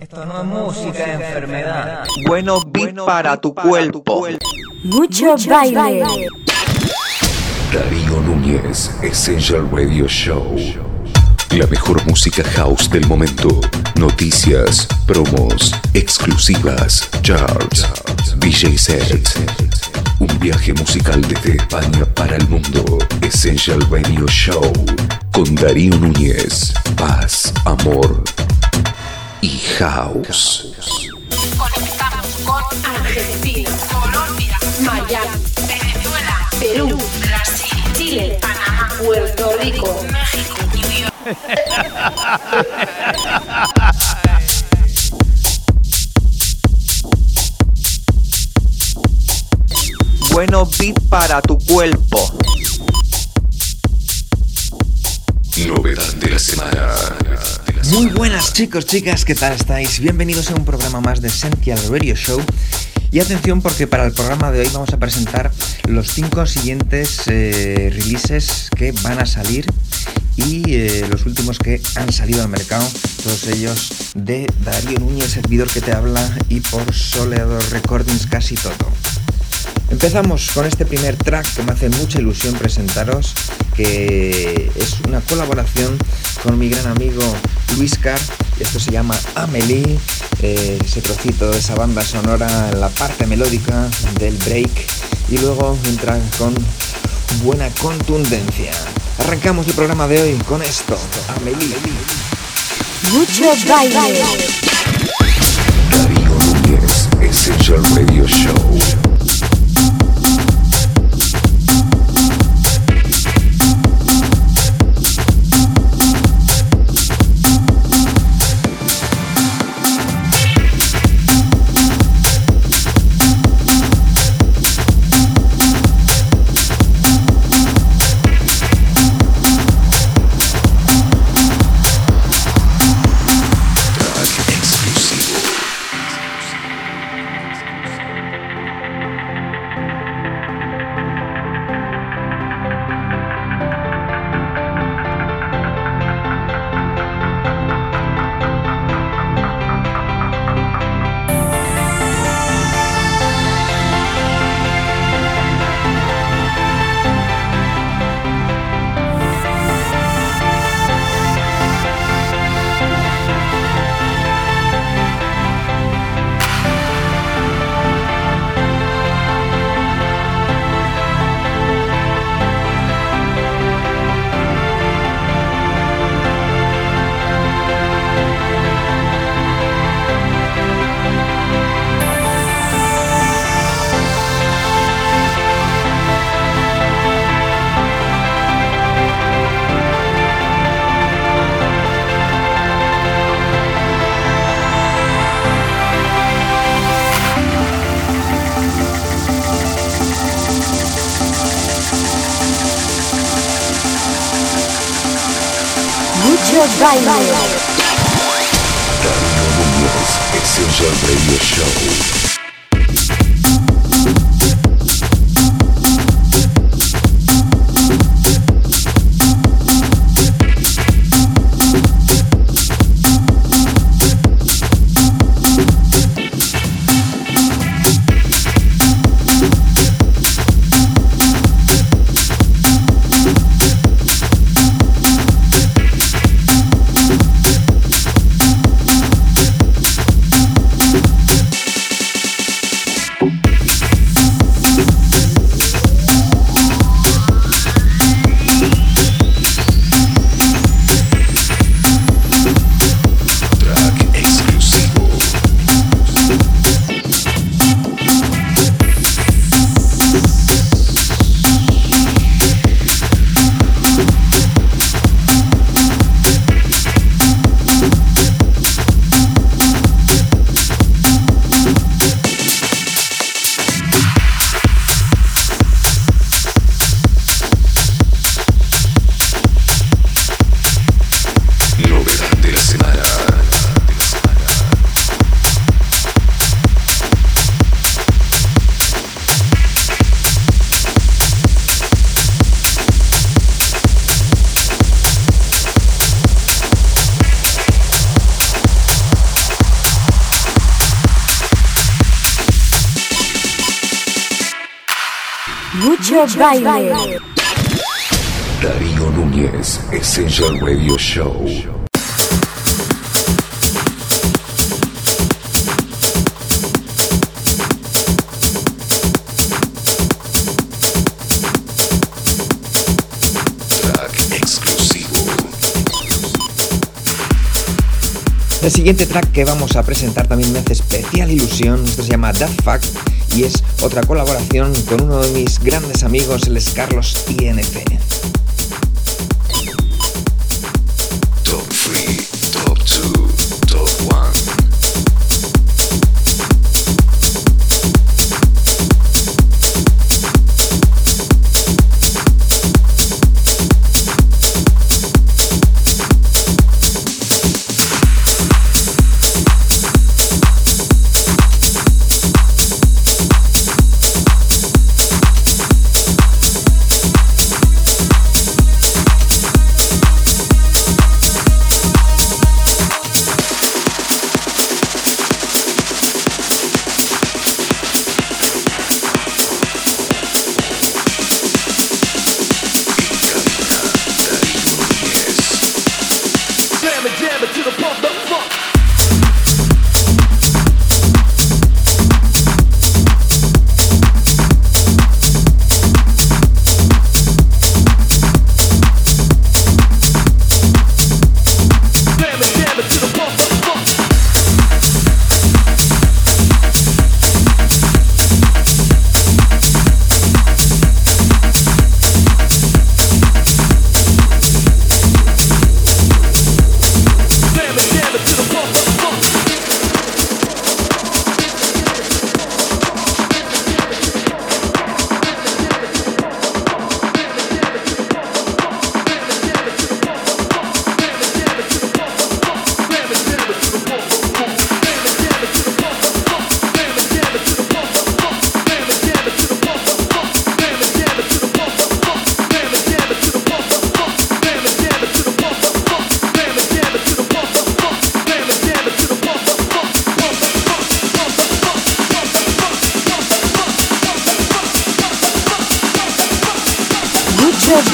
Esto no es música, es enfermedad. Bueno beat para tu cuerpo. Mucho baile. Darío Núñez, Essential Radio Show. La mejor música house del momento. Noticias, promos, exclusivas, charts, DJ sets. Un viaje musical desde España para el mundo. Essential Radio Show. Con Darío Núñez. Paz, amor y house. Conectamos con Argentina, Colombia, Miami, Venezuela, Perú, Brasil, Chile, Panamá, Puerto Rico, México, New York. Bueno beat para tu cuerpo. Novedad de la semana. Muy buenas chicos, chicas, ¿qué tal estáis? Bienvenidos a un programa más de Essential Radio Show. Y atención porque para el programa de hoy vamos a presentar los cinco siguientes eh, releases que van a salir y eh, los últimos que han salido al mercado, todos ellos de Darío Núñez, servidor que te habla, y por Soleador Recordings casi todo. Empezamos con este primer track que me hace mucha ilusión presentaros, que es una colaboración con mi gran amigo Luis Carr. Esto se llama Amelie, eh, ese trocito de esa banda sonora la parte melódica del break y luego entra con buena contundencia. Arrancamos el programa de hoy con esto, Amelie. Mucho baile. Mucho baile. Darío Núñez, Essential Radio Show. Track exclusivo. El siguiente track que vamos a presentar también me hace especial ilusión. Esto se llama That Fact y es otra colaboración con uno de mis grandes amigos, el Carlos INC.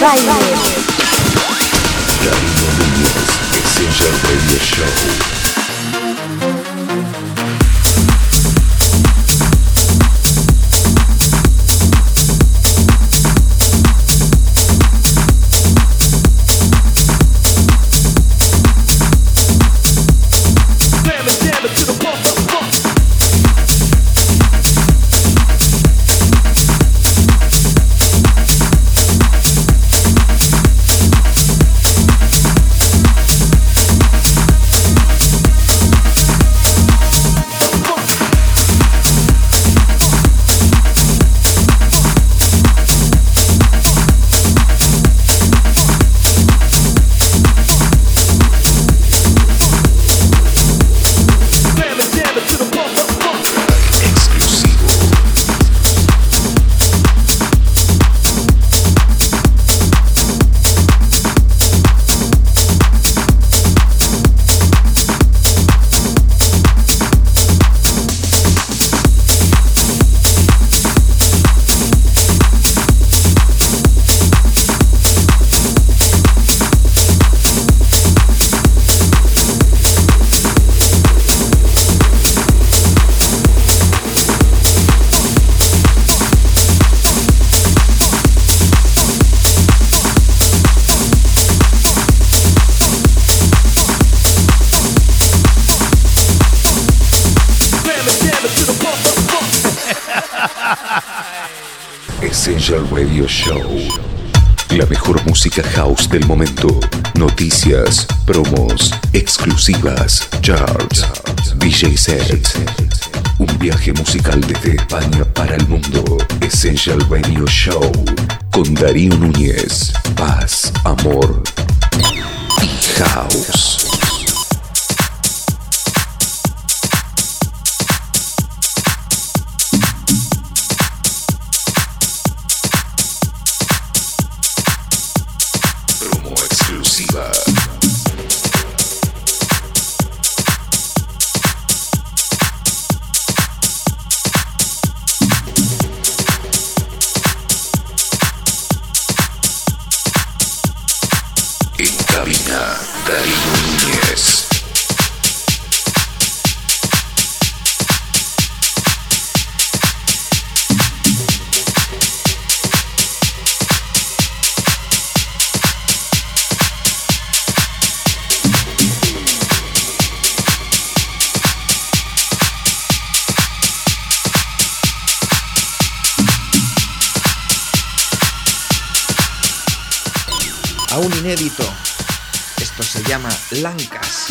baile. Núñez, Essential Radio Show. Radio Show. La mejor música house del momento. Noticias, promos, exclusivas, charts, DJ sets. Un viaje musical desde España para el mundo. Essential Radio Show. Con Darío Núñez. Paz, amor house. Aún inédito. Esto se llama Lancas.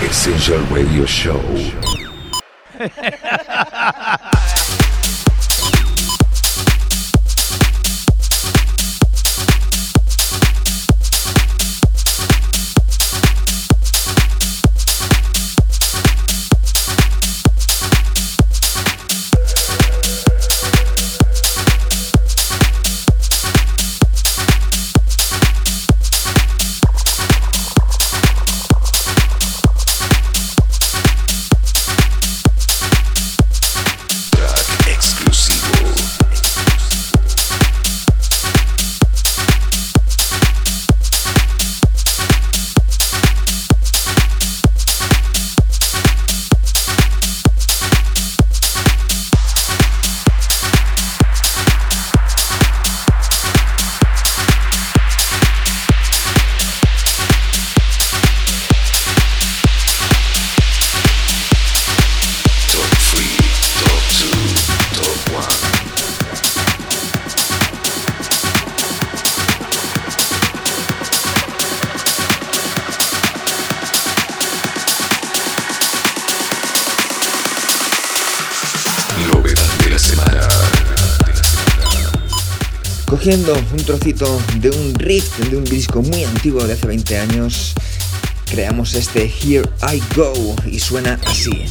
Essential Radio Show. cogiendo un trocito de un riff de un disco muy antiguo de hace 20 años, creamos este Here I Go y suena así.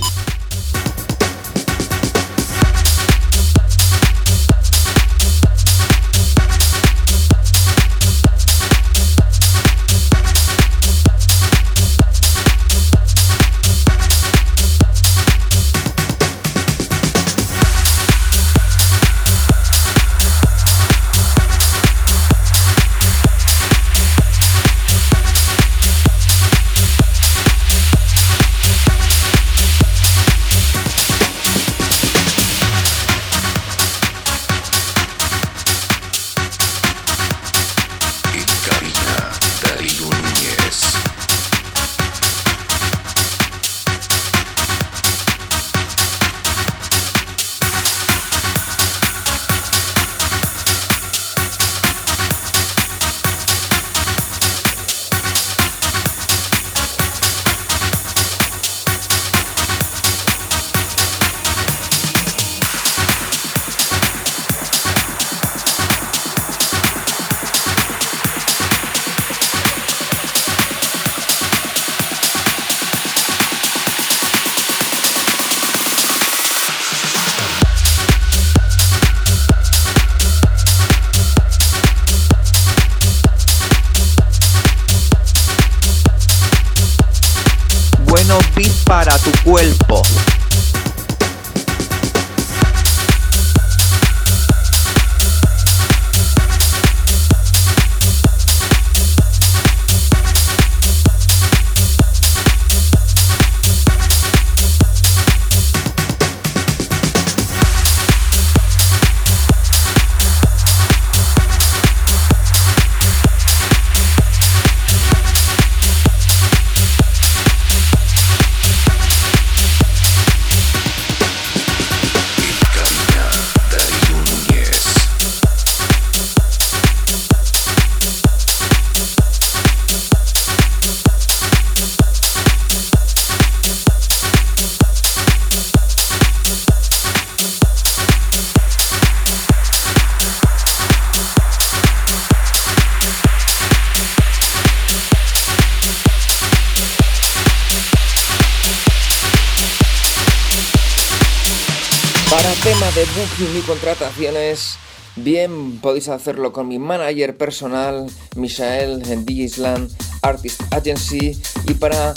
y contrataciones, bien podéis hacerlo con mi manager personal, Michael, en Digisland Artist Agency, y para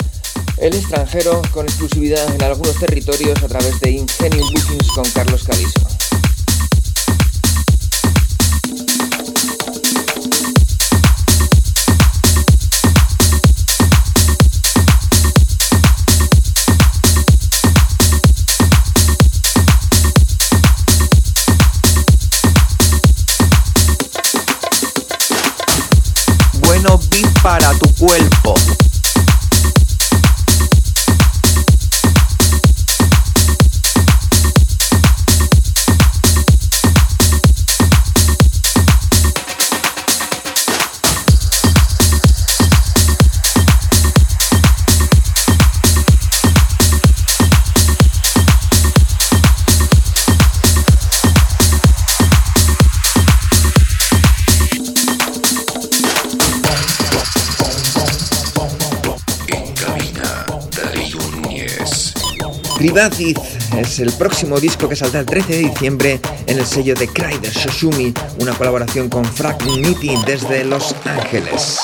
el extranjero con exclusividad en algunos territorios a través de Ingenium Bookings con Carlos Caliso. Para cuerpo. Privacy es el próximo disco que saldrá el 13 de diciembre en el sello de Kryder Shoshumi, una colaboración con Frag Nitty desde Los Ángeles.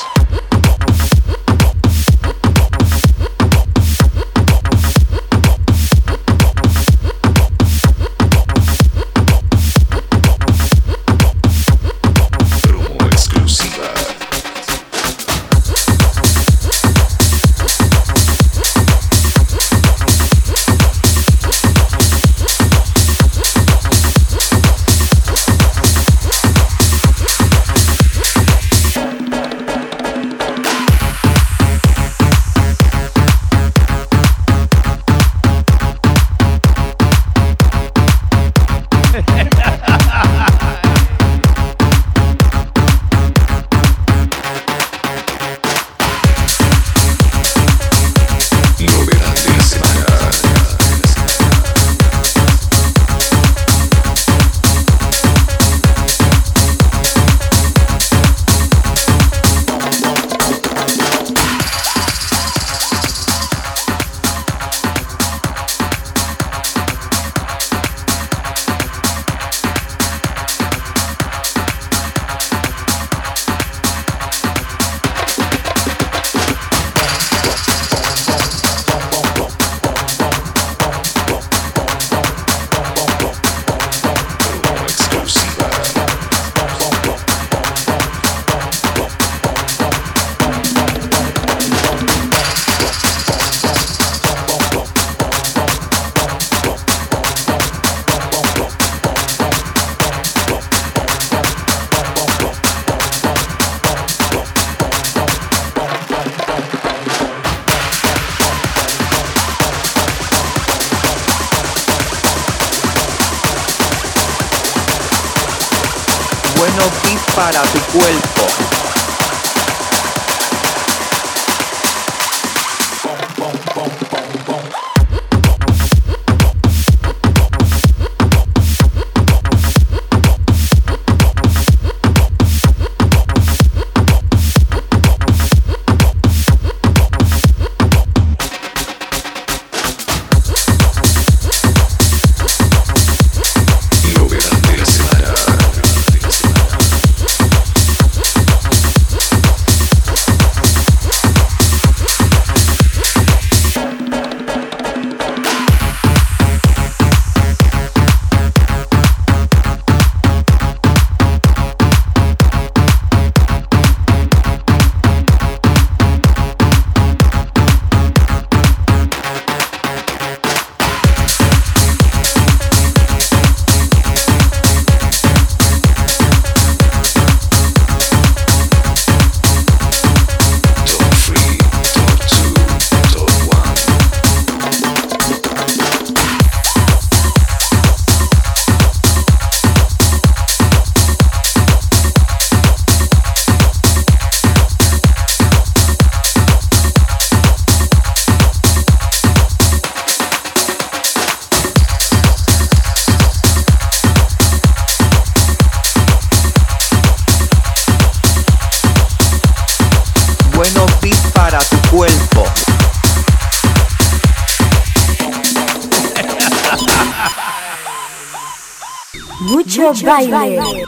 Baile.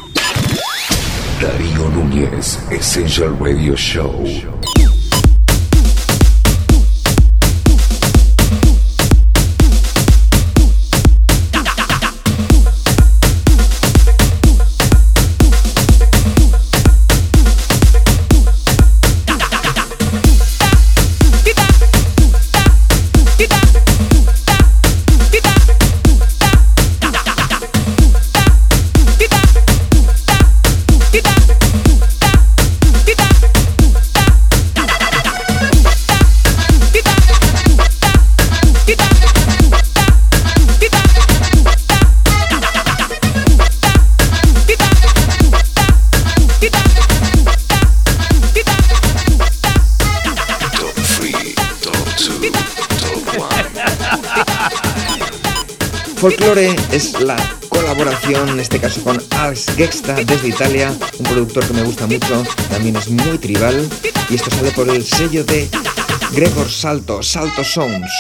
Darío Núñez, Essential Radio Show. 1. Folklore es la colaboración, en este caso con Alex Gexta desde Italia, un productor que me gusta mucho, también es muy tribal, y esto sale por el sello de Gregor Salto, Salto Sounds.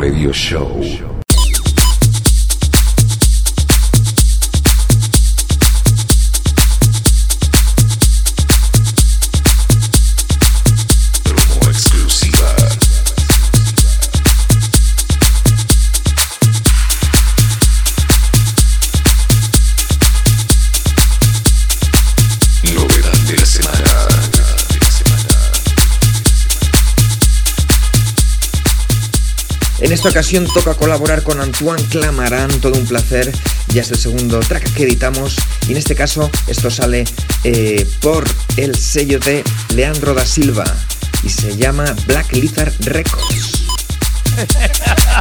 Radio Show. En esta ocasión toca colaborar con Antoine Clamaran, todo un placer. Ya es el segundo track que editamos y en este caso esto sale eh, por el sello de Leandro da Silva y se llama Black Lizard Records.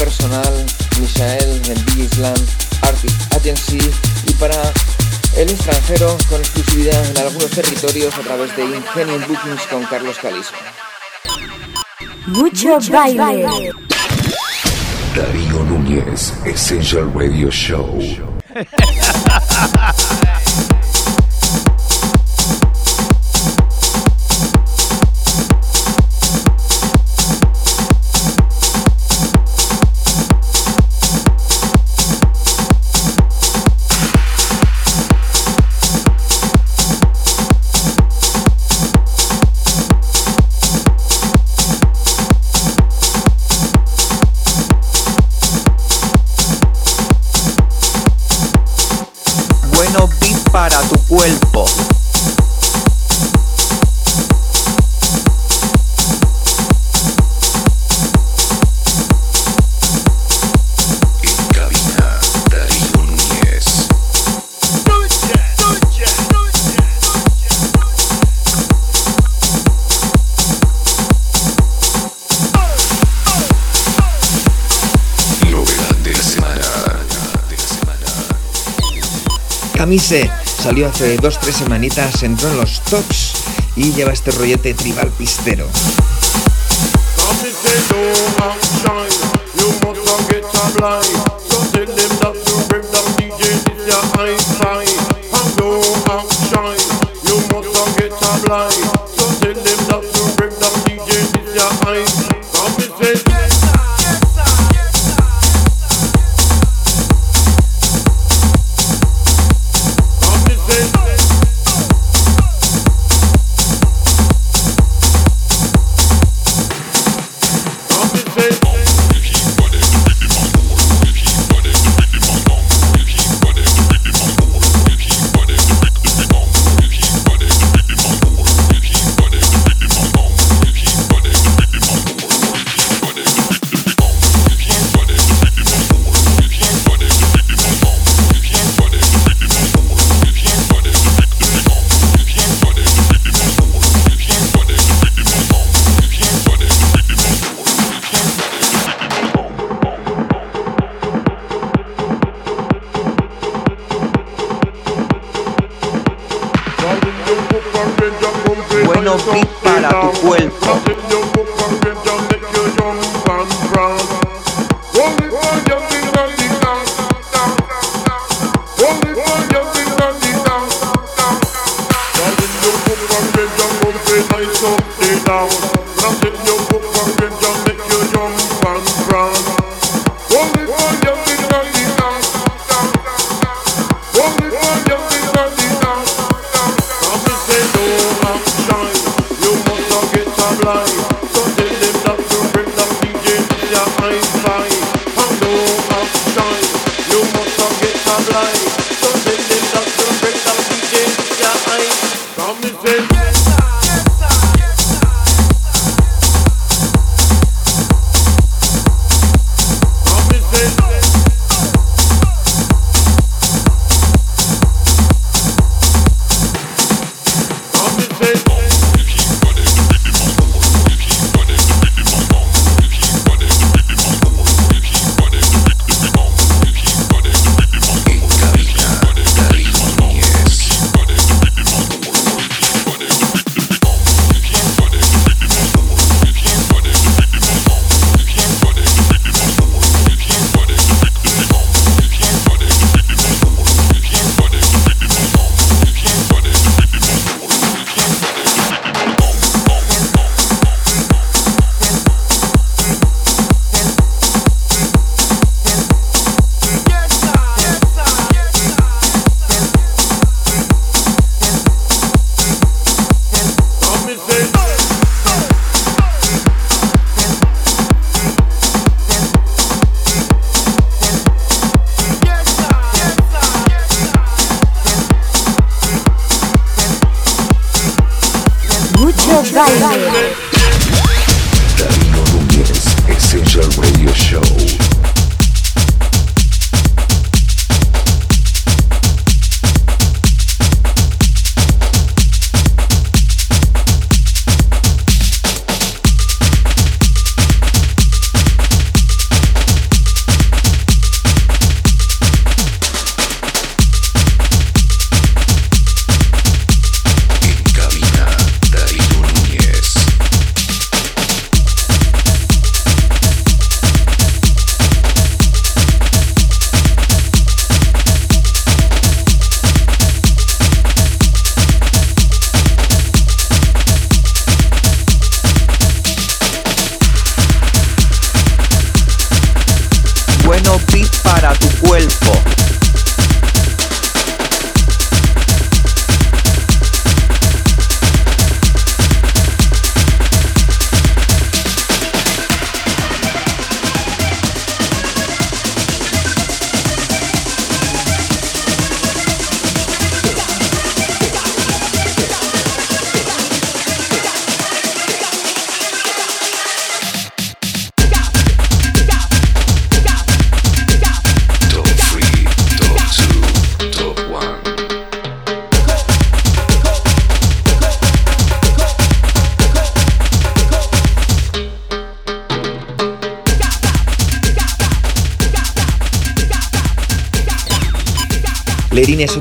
personal, Michael, en DJ Slam Artist Agency, y para el extranjero con exclusividad en algunos territorios a través de Ingenium Bookings con Carlos Caliso. Mucho baile. Darío Núñez, Essential Radio Show. Camise. Salió hace 2-3 semanitas, entró en los tops y lleva este rollete tribal pistero.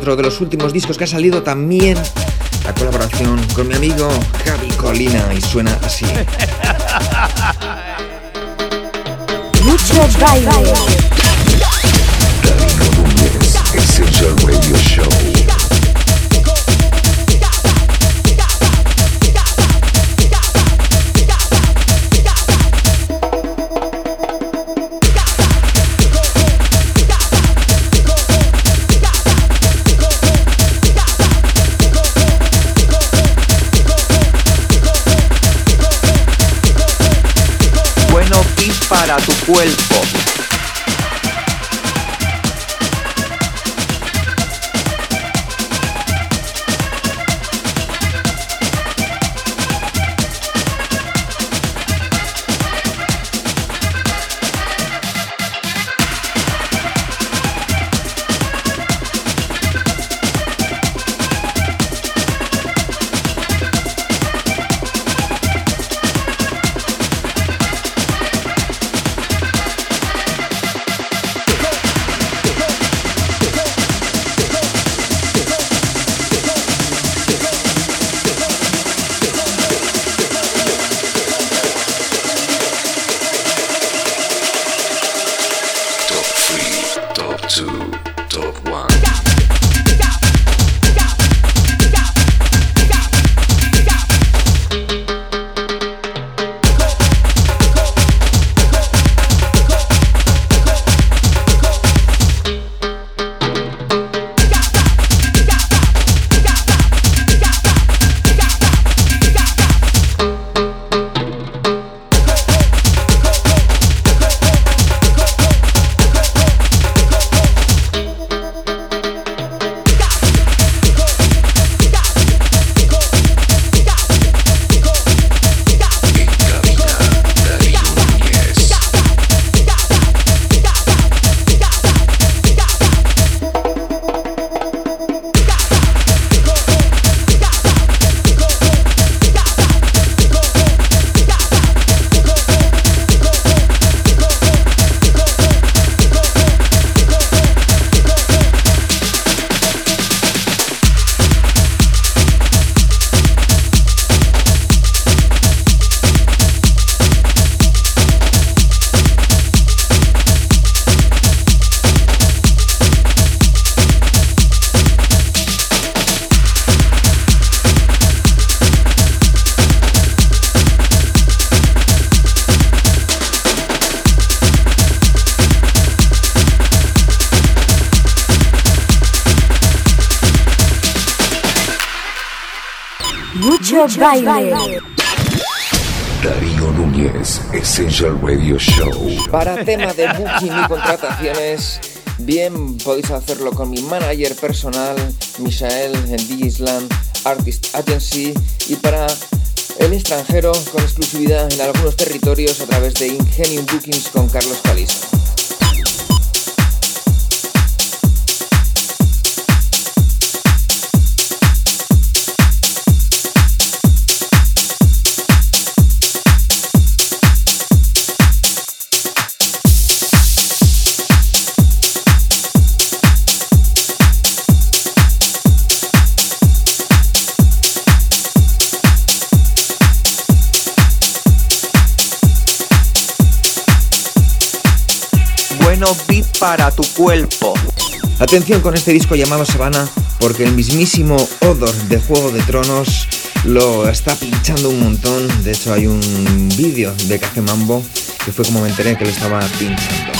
Otro de los últimos discos que ha salido también. La colaboración con mi amigo Javi Colina y suena así. Mucho baile. Cuerpo. Baile. Darío Núñez, Essential Radio Show. Para tema de booking y contrataciones, bien podéis hacerlo con mi manager personal, Michael, en Digisland Artist Agency, y para el extranjero con exclusividad en algunos territorios a través de Ingenium Bookings con Carlos Caliso. Atención con este disco llamado Savannah, porque el mismísimo Odor de Juego de Tronos lo está pinchando un montón. De hecho, hay un vídeo de Café que fue como me enteré que lo estaba pinchando.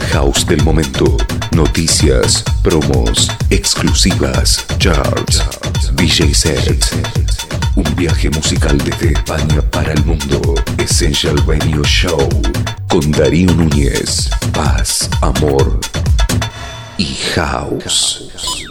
House del momento. Noticias, promos, exclusivas, charts, DJ sets. Un viaje musical desde España para el mundo. Essential Radio Show. Con Darío Núñez. Paz, amor y house.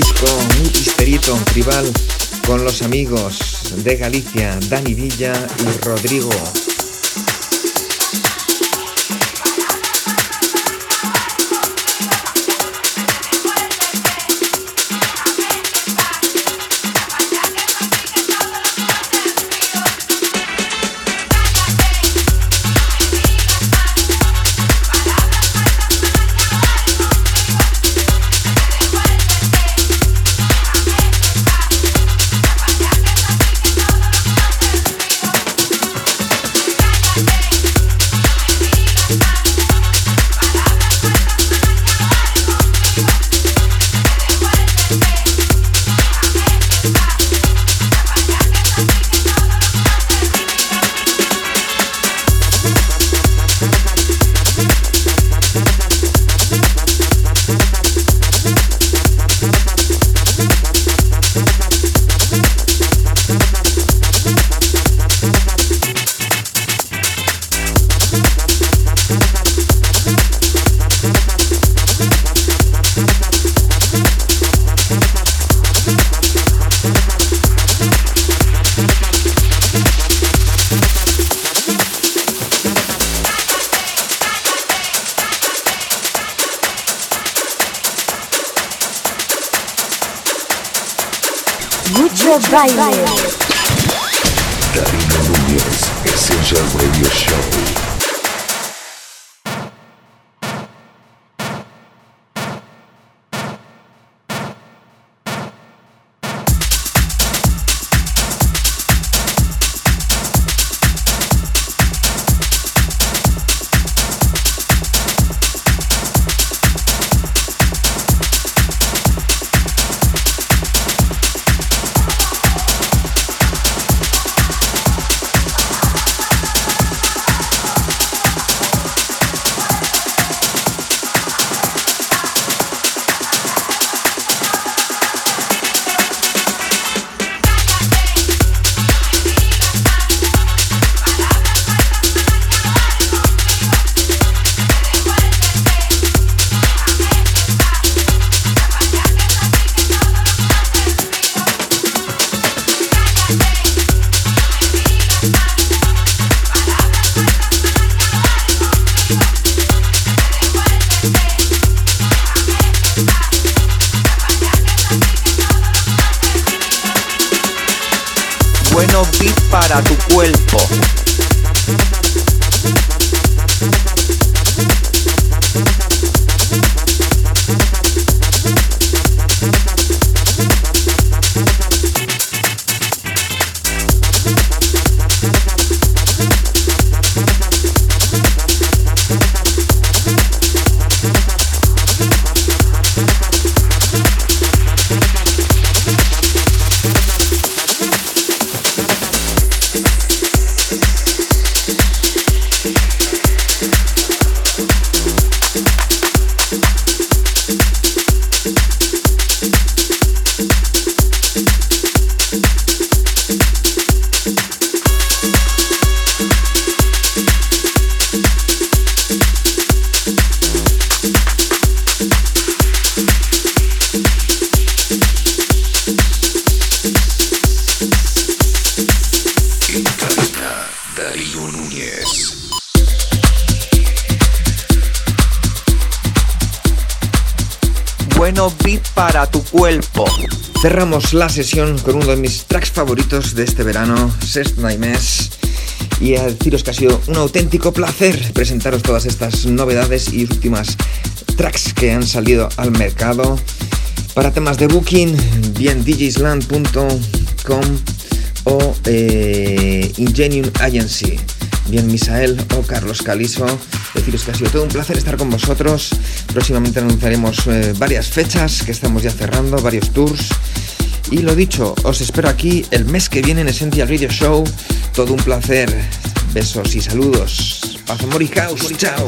Disco muy histerito, tribal, con los amigos de Galicia, Dani Villa y Rodrigo. Baile. para tu cuerpo. La sesión con uno de mis tracks favoritos de este verano, Sest Naimes. Y a deciros que ha sido un auténtico placer presentaros todas estas novedades y últimas tracks que han salido al mercado. Para temas de booking, bien djsland.com o eh, Ingenium Agency. Bien Misael o Carlos Caliso. Deciros que ha sido todo un placer estar con vosotros. Próximamente anunciaremos eh, varias fechas que estamos ya cerrando, varios tours. Y lo dicho, os espero aquí el mes que viene en Essential Radio Show. Todo un placer. Besos y saludos. Paz, amor y caos. Chao.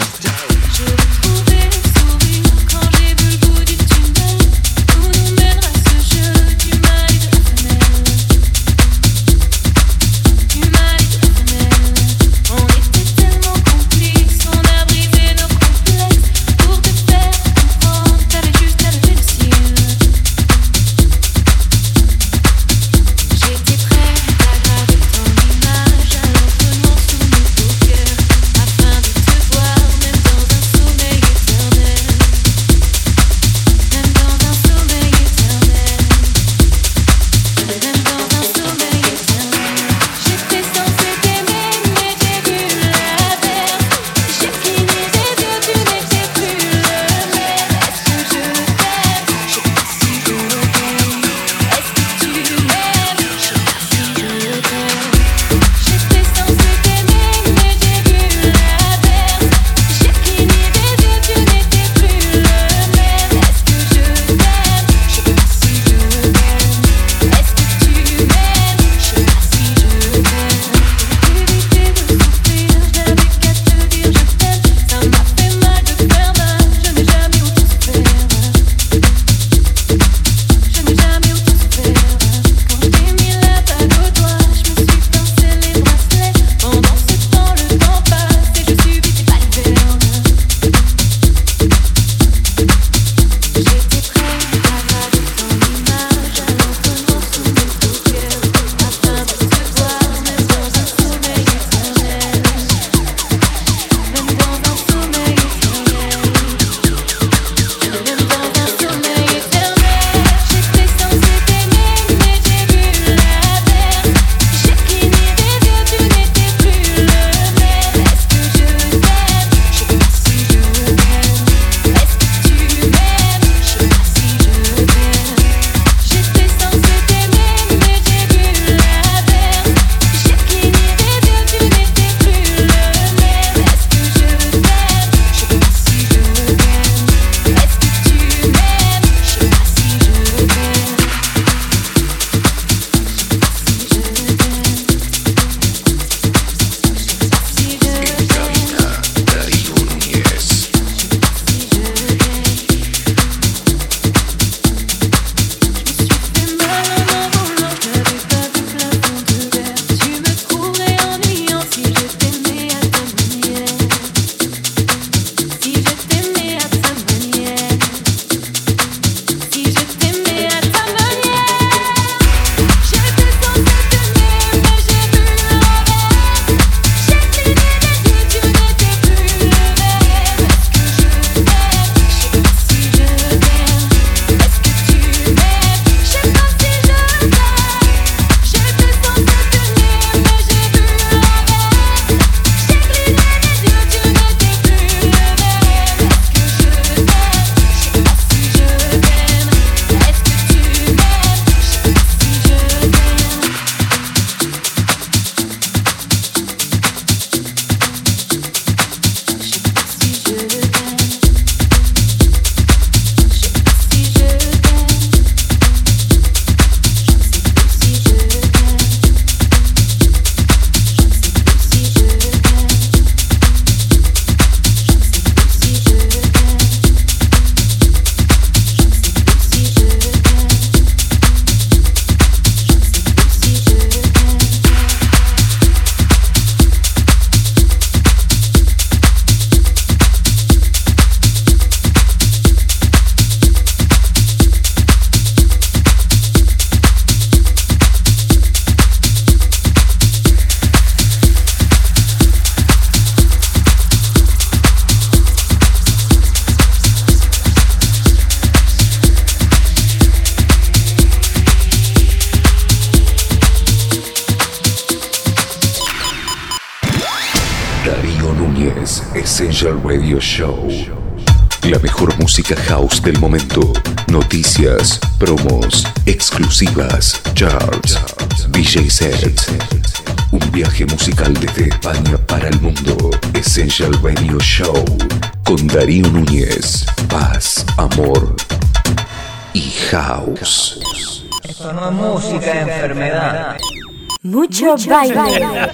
Show. La mejor música house del momento. Noticias, promos, exclusivas, charts, DJ sets. Un viaje musical desde España para el mundo. Essential Radio Show. Con Darío Núñez. Paz, amor y house. Esto no es música, enfermedad. Mucho baile.